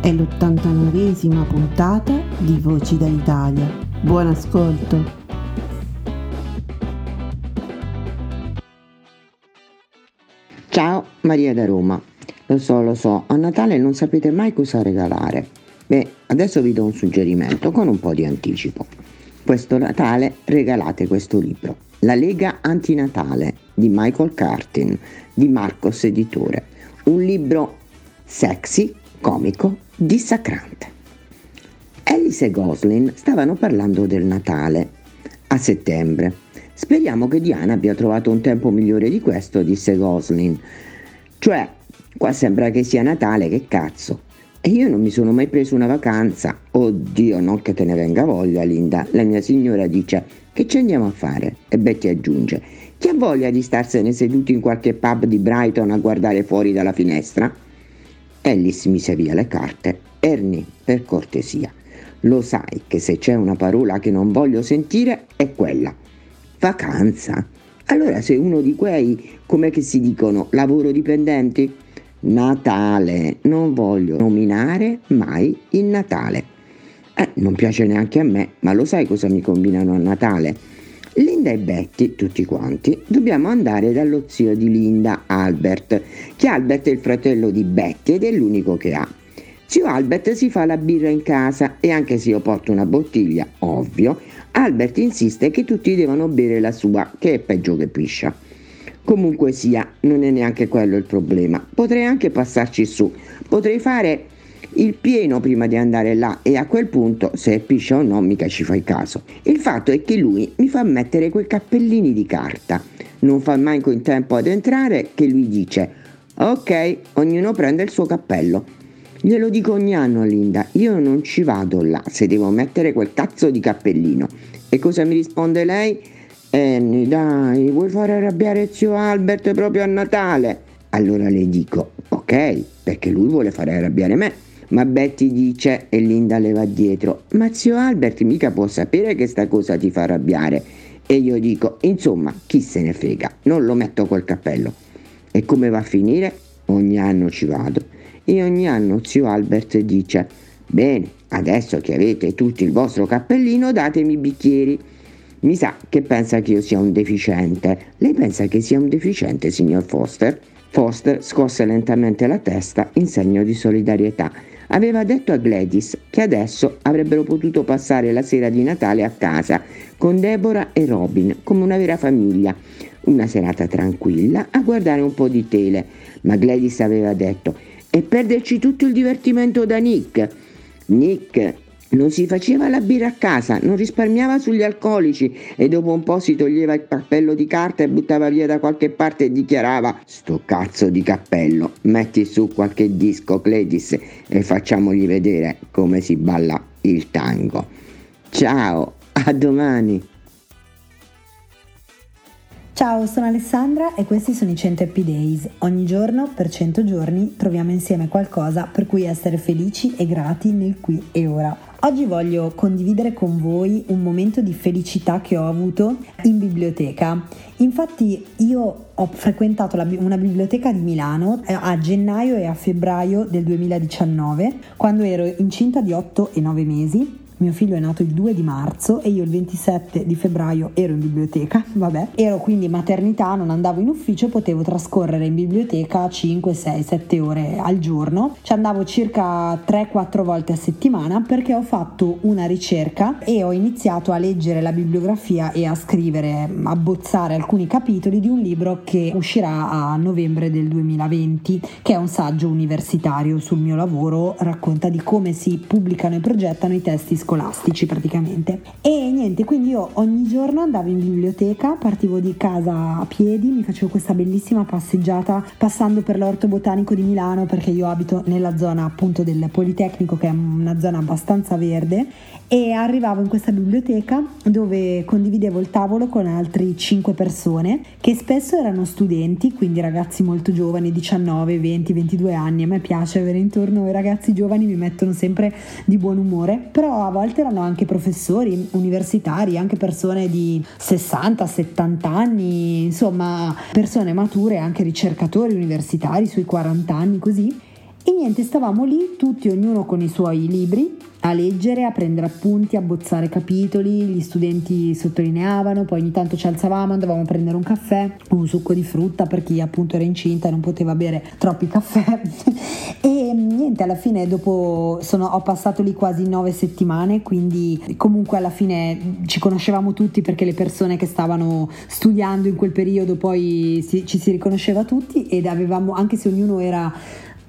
è l'89esima puntata di Voci dall'Italia. Buon ascolto! Ciao Maria da Roma. Lo so, lo so, a Natale non sapete mai cosa regalare. Beh, adesso vi do un suggerimento con un po' di anticipo. Questo Natale regalate questo libro, La Lega Antinatale di Michael Cartin, di Marcos Editore. Un libro sexy, comico, dissacrante. Alice e Goslin stavano parlando del Natale a settembre. Speriamo che Diana abbia trovato un tempo migliore di questo, disse Goslin. Cioè, qua sembra che sia Natale, che cazzo. E io non mi sono mai preso una vacanza. Oddio, non che te ne venga voglia, Linda. La mia signora dice, che ci andiamo a fare? E Betty aggiunge, chi ha voglia di starsene seduti in qualche pub di Brighton a guardare fuori dalla finestra? Ellis mise via le carte. Ernie, per cortesia, lo sai che se c'è una parola che non voglio sentire è quella. Vacanza? Allora sei uno di quei, come che si dicono, lavoro dipendenti? Natale, non voglio nominare mai il Natale. Eh, non piace neanche a me, ma lo sai cosa mi combinano a Natale? Linda e Betty, tutti quanti, dobbiamo andare dallo zio di Linda, Albert, che Albert è il fratello di Betty ed è l'unico che ha. Zio Albert si fa la birra in casa e anche se io porto una bottiglia, ovvio, Albert insiste che tutti devono bere la sua, che è peggio che piscia. Comunque sia, non è neanche quello il problema. Potrei anche passarci su. Potrei fare il pieno prima di andare là e a quel punto, se è piscia o no, mica ci fai caso. Il fatto è che lui mi fa mettere quei cappellini di carta. Non fa manco in tempo ad entrare che lui dice ok, ognuno prende il suo cappello. Glielo dico ogni anno a Linda, io non ci vado là se devo mettere quel cazzo di cappellino. E cosa mi risponde lei? Annie, dai, vuoi fare arrabbiare zio Albert proprio a Natale? Allora le dico, ok, perché lui vuole fare arrabbiare me. Ma Betty dice e Linda le va dietro, ma zio Albert mica può sapere che sta cosa ti fa arrabbiare. E io dico, insomma, chi se ne frega, non lo metto col cappello. E come va a finire? Ogni anno ci vado. E ogni anno zio Albert dice, bene, adesso che avete tutti il vostro cappellino, datemi i bicchieri. Mi sa che pensa che io sia un deficiente. Lei pensa che sia un deficiente, signor Foster? Foster scosse lentamente la testa in segno di solidarietà aveva detto a Gladys che adesso avrebbero potuto passare la sera di Natale a casa con Deborah e Robin come una vera famiglia. Una serata tranquilla a guardare un po' di tele, ma Gladys aveva detto e perderci tutto il divertimento da Nick. Nick non si faceva la birra a casa, non risparmiava sugli alcolici e dopo un po' si toglieva il cappello di carta e buttava via da qualche parte e dichiarava Sto cazzo di cappello, metti su qualche disco Cledis e facciamogli vedere come si balla il tango. Ciao, a domani! Ciao, sono Alessandra e questi sono i 100 Happy Days. Ogni giorno, per 100 giorni, troviamo insieme qualcosa per cui essere felici e grati nel qui e ora. Oggi voglio condividere con voi un momento di felicità che ho avuto in biblioteca. Infatti io ho frequentato una biblioteca di Milano eh, a gennaio e a febbraio del 2019, quando ero incinta di 8 e 9 mesi mio figlio è nato il 2 di marzo e io il 27 di febbraio ero in biblioteca, vabbè, ero quindi in maternità, non andavo in ufficio, potevo trascorrere in biblioteca 5, 6, 7 ore al giorno. Ci andavo circa 3-4 volte a settimana perché ho fatto una ricerca e ho iniziato a leggere la bibliografia e a scrivere, a bozzare alcuni capitoli di un libro che uscirà a novembre del 2020, che è un saggio universitario sul mio lavoro, racconta di come si pubblicano e progettano i testi scolastici scolastici praticamente. E niente, quindi io ogni giorno andavo in biblioteca, partivo di casa a piedi, mi facevo questa bellissima passeggiata passando per l'orto botanico di Milano perché io abito nella zona appunto del Politecnico che è una zona abbastanza verde e arrivavo in questa biblioteca dove condividevo il tavolo con altri 5 persone che spesso erano studenti, quindi ragazzi molto giovani, 19, 20, 22 anni. A me piace avere intorno i ragazzi giovani, mi mettono sempre di buon umore, però a volte erano anche professori universitari, anche persone di 60, 70 anni, insomma persone mature, anche ricercatori universitari sui 40 anni così. E niente, stavamo lì tutti, ognuno con i suoi libri, a leggere, a prendere appunti, a bozzare capitoli, gli studenti sottolineavano, poi ogni tanto ci alzavamo, andavamo a prendere un caffè, un succo di frutta per chi appunto era incinta e non poteva bere troppi caffè. e niente, alla fine dopo sono, ho passato lì quasi nove settimane, quindi comunque alla fine ci conoscevamo tutti perché le persone che stavano studiando in quel periodo poi si, ci si riconosceva tutti ed avevamo, anche se ognuno era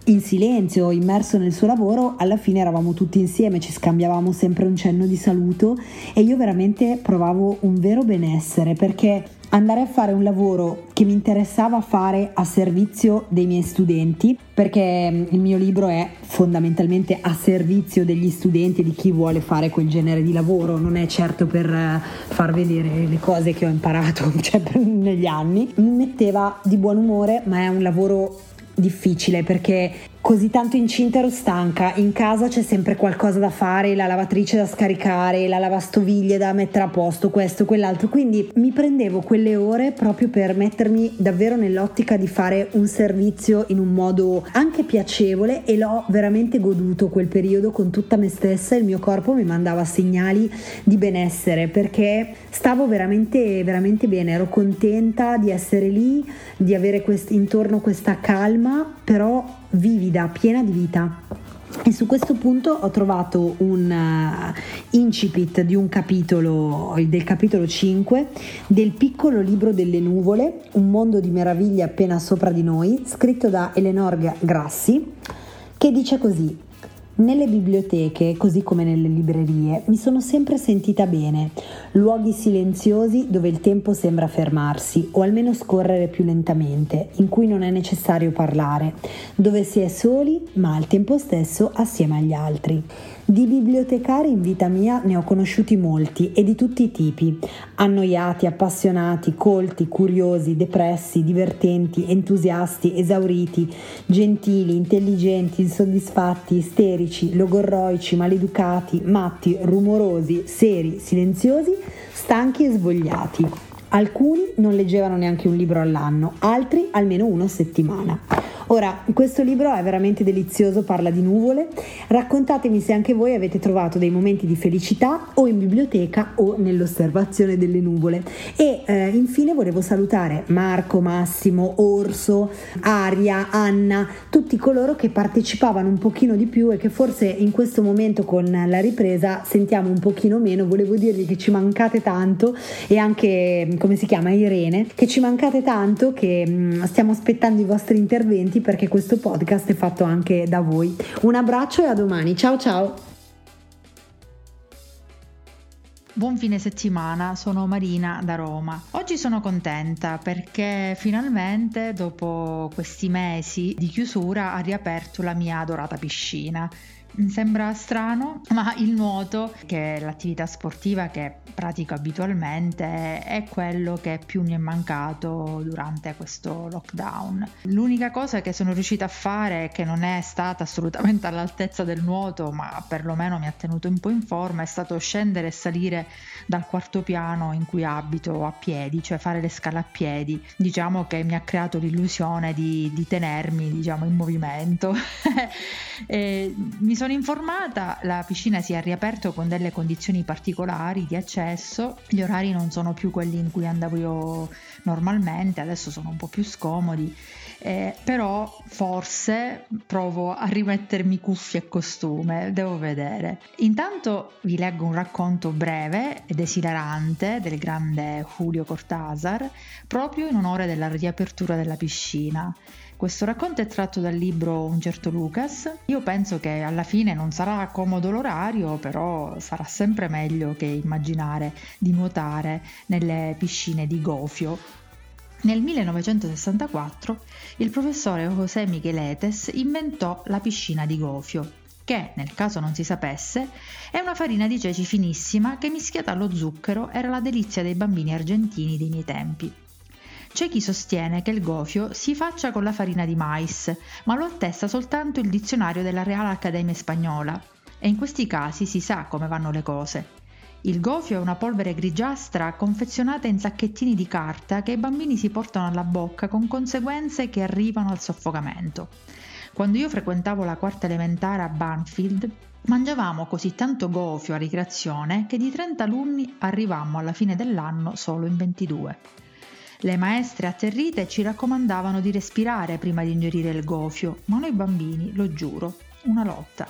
in silenzio, immerso nel suo lavoro, alla fine eravamo tutti insieme, ci scambiavamo sempre un cenno di saluto e io veramente provavo un vero benessere perché andare a fare un lavoro che mi interessava fare a servizio dei miei studenti, perché mm, il mio libro è fondamentalmente a servizio degli studenti e di chi vuole fare quel genere di lavoro, non è certo per eh, far vedere le cose che ho imparato cioè, negli anni, mi metteva di buon umore, ma è un lavoro difficile perché così tanto incinta ero stanca, in casa c'è sempre qualcosa da fare, la lavatrice da scaricare, la lavastoviglie da mettere a posto, questo, quell'altro, quindi mi prendevo quelle ore proprio per mettermi davvero nell'ottica di fare un servizio in un modo anche piacevole e l'ho veramente goduto quel periodo con tutta me stessa, il mio corpo mi mandava segnali di benessere perché stavo veramente veramente bene, ero contenta di essere lì, di avere quest- intorno questa calma, però vivida, piena di vita. E su questo punto ho trovato un uh, incipit di un capitolo, del capitolo 5, del piccolo libro delle nuvole, Un mondo di meraviglie appena sopra di noi, scritto da Eleonora Grassi, che dice così. Nelle biblioteche, così come nelle librerie, mi sono sempre sentita bene, luoghi silenziosi dove il tempo sembra fermarsi o almeno scorrere più lentamente, in cui non è necessario parlare, dove si è soli ma al tempo stesso assieme agli altri. Di bibliotecari in vita mia ne ho conosciuti molti e di tutti i tipi, annoiati, appassionati, colti, curiosi, depressi, divertenti, entusiasti, esauriti, gentili, intelligenti, insoddisfatti, isterici, logorroici, maleducati, matti, rumorosi, seri, silenziosi, stanchi e svogliati. Alcuni non leggevano neanche un libro all'anno, altri almeno uno a settimana. Ora, questo libro è veramente delizioso, parla di nuvole. Raccontatemi se anche voi avete trovato dei momenti di felicità o in biblioteca o nell'osservazione delle nuvole. E eh, infine volevo salutare Marco, Massimo, Orso, Aria, Anna, tutti coloro che partecipavano un pochino di più e che forse in questo momento con la ripresa sentiamo un pochino meno. Volevo dirvi che ci mancate tanto e anche, come si chiama, Irene, che ci mancate tanto, che mh, mm, stiamo aspettando i vostri interventi perché questo podcast è fatto anche da voi. Un abbraccio e a domani. Ciao ciao! Buon fine settimana, sono Marina da Roma. Oggi sono contenta perché finalmente dopo questi mesi di chiusura ha riaperto la mia adorata piscina. Sembra strano, ma il nuoto, che è l'attività sportiva che pratico abitualmente, è quello che più mi è mancato durante questo lockdown. L'unica cosa che sono riuscita a fare, che non è stata assolutamente all'altezza del nuoto, ma perlomeno mi ha tenuto un po' in forma, è stato scendere e salire dal quarto piano in cui abito a piedi, cioè fare le scale a piedi. Diciamo che mi ha creato l'illusione di, di tenermi diciamo, in movimento. mi sono informata, la piscina si è riaperto con delle condizioni particolari di accesso, gli orari non sono più quelli in cui andavo io normalmente, adesso sono un po' più scomodi, eh, però forse provo a rimettermi cuffie e costume, devo vedere. Intanto vi leggo un racconto breve ed esilarante del grande Julio Cortázar, proprio in onore della riapertura della piscina. Questo racconto è tratto dal libro Un certo Lucas. Io penso che alla fine non sarà comodo l'orario, però sarà sempre meglio che immaginare di nuotare nelle piscine di Gofio. Nel 1964 il professore José Micheletes inventò la piscina di Gofio, che, nel caso non si sapesse, è una farina di ceci finissima che mischiata allo zucchero era la delizia dei bambini argentini dei miei tempi. C'è chi sostiene che il gofio si faccia con la farina di mais, ma lo attesta soltanto il dizionario della Real Accademia Spagnola. E in questi casi si sa come vanno le cose. Il gofio è una polvere grigiastra confezionata in sacchettini di carta che i bambini si portano alla bocca con conseguenze che arrivano al soffocamento. Quando io frequentavo la quarta elementare a Banfield, mangiavamo così tanto gofio a ricreazione che di 30 alunni arrivammo alla fine dell'anno solo in 22. Le maestre atterrite ci raccomandavano di respirare prima di ingerire il gofio, ma noi bambini, lo giuro, una lotta.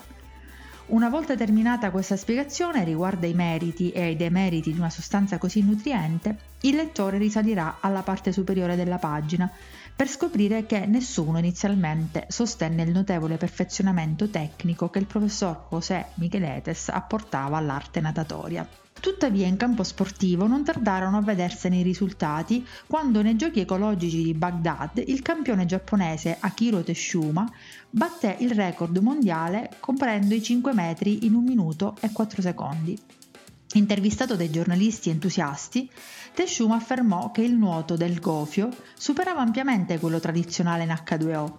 Una volta terminata questa spiegazione riguardo ai meriti e ai demeriti di una sostanza così nutriente, il lettore risalirà alla parte superiore della pagina per scoprire che nessuno inizialmente sostenne il notevole perfezionamento tecnico che il professor José Micheletes apportava all'arte natatoria. Tuttavia in campo sportivo non tardarono a vedersene i risultati quando nei giochi ecologici di Baghdad il campione giapponese Akiro Teshuma batté il record mondiale comprendo i 5 metri in 1 minuto e 4 secondi. Intervistato dai giornalisti entusiasti, Teshuma affermò che il nuoto del gofio superava ampiamente quello tradizionale in H2O.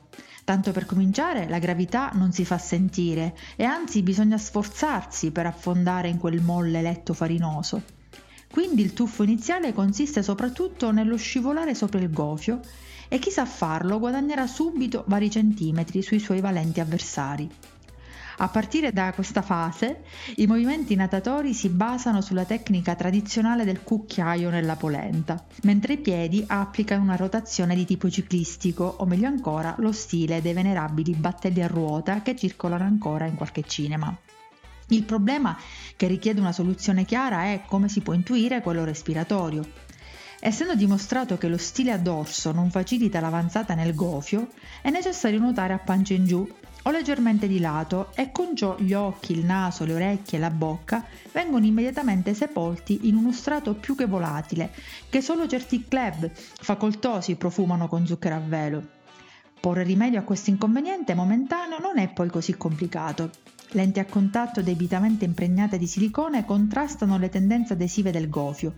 Tanto per cominciare, la gravità non si fa sentire e anzi bisogna sforzarsi per affondare in quel molle letto farinoso. Quindi il tuffo iniziale consiste soprattutto nello scivolare sopra il gofio e chi sa farlo guadagnerà subito vari centimetri sui suoi valenti avversari. A partire da questa fase, i movimenti natatori si basano sulla tecnica tradizionale del cucchiaio nella polenta, mentre i piedi applicano una rotazione di tipo ciclistico, o meglio ancora lo stile dei venerabili battelli a ruota che circolano ancora in qualche cinema. Il problema che richiede una soluzione chiara è come si può intuire quello respiratorio. Essendo dimostrato che lo stile a dorso non facilita l'avanzata nel gofio, è necessario nuotare a pancia in giù o leggermente di lato e con ciò gli occhi, il naso, le orecchie e la bocca vengono immediatamente sepolti in uno strato più che volatile che solo certi club facoltosi profumano con zucchero a velo. Porre rimedio a questo inconveniente momentaneo non è poi così complicato. Lenti a contatto debitamente impregnate di silicone contrastano le tendenze adesive del gofio,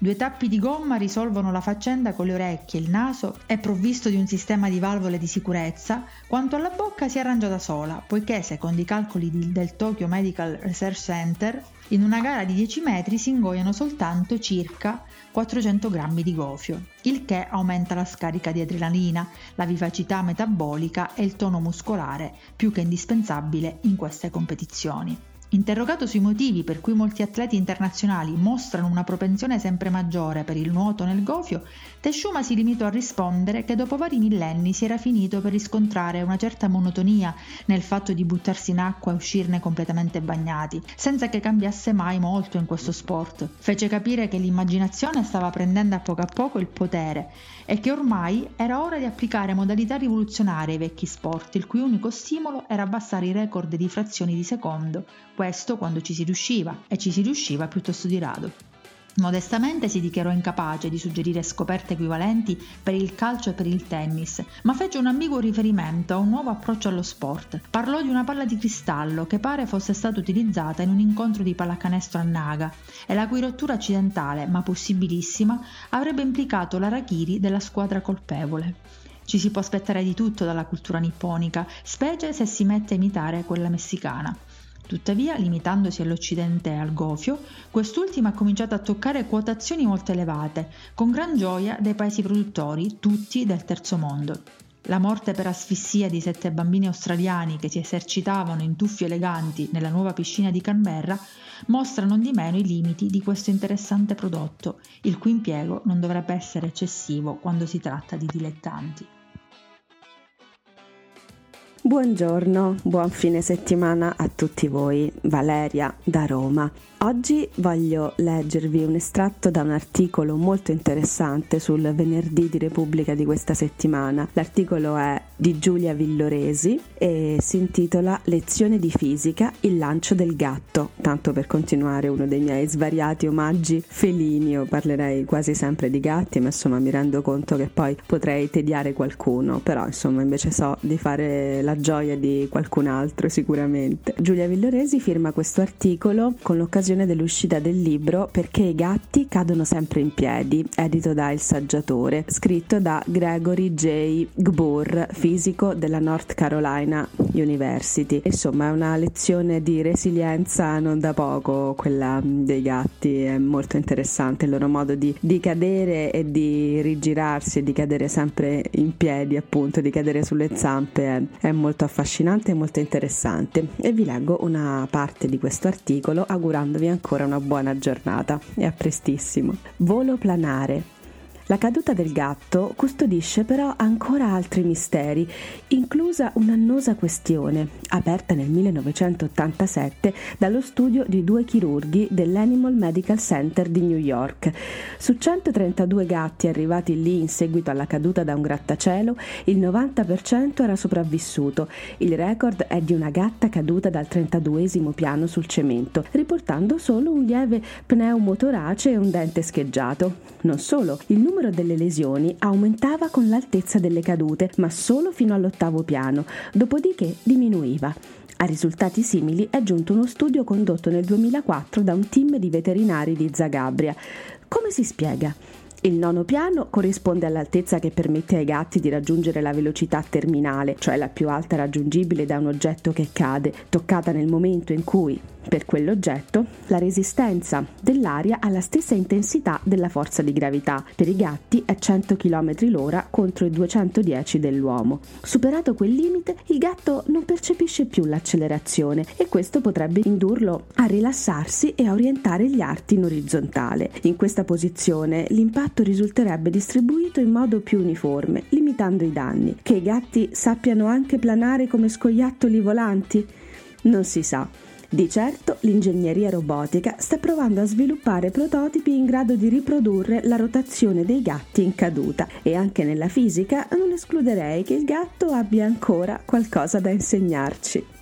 Due tappi di gomma risolvono la faccenda con le orecchie, il naso è provvisto di un sistema di valvole di sicurezza, quanto alla bocca si arrangia da sola, poiché secondo i calcoli del Tokyo Medical Research Center, in una gara di 10 metri si ingoiano soltanto circa 400 grammi di gofio, il che aumenta la scarica di adrenalina, la vivacità metabolica e il tono muscolare, più che indispensabile in queste competizioni. Interrogato sui motivi per cui molti atleti internazionali mostrano una propensione sempre maggiore per il nuoto nel gofio, Teshuma si limitò a rispondere che dopo vari millenni si era finito per riscontrare una certa monotonia nel fatto di buttarsi in acqua e uscirne completamente bagnati, senza che cambiasse mai molto in questo sport. Fece capire che l'immaginazione stava prendendo a poco a poco il potere e che ormai era ora di applicare modalità rivoluzionarie ai vecchi sport, il cui unico stimolo era abbassare i record di frazioni di secondo Questo quando ci si riusciva, e ci si riusciva piuttosto di rado. Modestamente si dichiarò incapace di suggerire scoperte equivalenti per il calcio e per il tennis, ma fece un ambiguo riferimento a un nuovo approccio allo sport. Parlò di una palla di cristallo che pare fosse stata utilizzata in un incontro di pallacanestro a Naga e la cui rottura accidentale, ma possibilissima, avrebbe implicato l'arachiri della squadra colpevole. Ci si può aspettare di tutto dalla cultura nipponica, specie se si mette a imitare quella messicana. Tuttavia, limitandosi all'Occidente e al Gofio, quest'ultima ha cominciato a toccare quotazioni molto elevate, con gran gioia dei paesi produttori, tutti del terzo mondo. La morte per asfissia di sette bambini australiani che si esercitavano in tuffi eleganti nella nuova piscina di Canberra mostra non di meno i limiti di questo interessante prodotto, il cui impiego non dovrebbe essere eccessivo quando si tratta di dilettanti. Buongiorno, buon fine settimana a tutti voi. Valeria da Roma. Oggi voglio leggervi un estratto da un articolo molto interessante sul venerdì di Repubblica di questa settimana. L'articolo è di Giulia Villoresi e si intitola Lezione di fisica, il lancio del gatto. Tanto per continuare uno dei miei svariati omaggi felini, io parlerei quasi sempre di gatti, ma insomma mi rendo conto che poi potrei tediare qualcuno, però insomma invece so di fare la gioia di qualcun altro sicuramente. Giulia Villoresi firma questo articolo con l'occasione occasione dell'uscita del libro Perché i gatti cadono sempre in piedi, edito da Il Saggiatore, scritto da Gregory J. Gbur, fisico della North Carolina University. Insomma, è una lezione di resilienza non da poco, quella dei gatti, è molto interessante il loro modo di, di cadere e di rigirarsi e di cadere sempre in piedi, appunto, di cadere sulle zampe, è, è molto affascinante e molto interessante. E vi leggo una parte di questo articolo augurando augurandovi ancora una buona giornata e a prestissimo. Volo planare. La caduta del gatto custodisce però ancora altri misteri, inclusa un'annosa questione, aperta nel 1987 dallo studio di due chirurghi dell'Animal Medical Center di New York. Su 132 gatti arrivati lì in seguito alla caduta da un grattacielo, il 90% era sopravvissuto. Il record è di una gatta caduta dal 32 piano sul cemento, riportando solo un lieve pneumotorace e un dente scheggiato. Non solo, il numero numero delle lesioni aumentava con l'altezza delle cadute, ma solo fino all'ottavo piano, dopodiché diminuiva. A risultati simili è giunto uno studio condotto nel 2004 da un team di veterinari di Zagabria. Come si spiega? Il nono piano corrisponde all'altezza che permette ai gatti di raggiungere la velocità terminale, cioè la più alta raggiungibile da un oggetto che cade, toccata nel momento in cui, per quell'oggetto, la resistenza dell'aria ha la stessa intensità della forza di gravità. Per i gatti è 100 km l'ora contro i 210 dell'uomo. Superato quel limite, il gatto non percepisce più l'accelerazione e questo potrebbe indurlo a rilassarsi e a orientare gli arti in orizzontale. In questa posizione l'impatto risulterebbe distribuito in modo più uniforme, limitando i danni. Che i gatti sappiano anche planare come scoiattoli volanti? Non si sa. Di certo l'ingegneria robotica sta provando a sviluppare prototipi in grado di riprodurre la rotazione dei gatti in caduta e anche nella fisica non escluderei che il gatto abbia ancora qualcosa da insegnarci.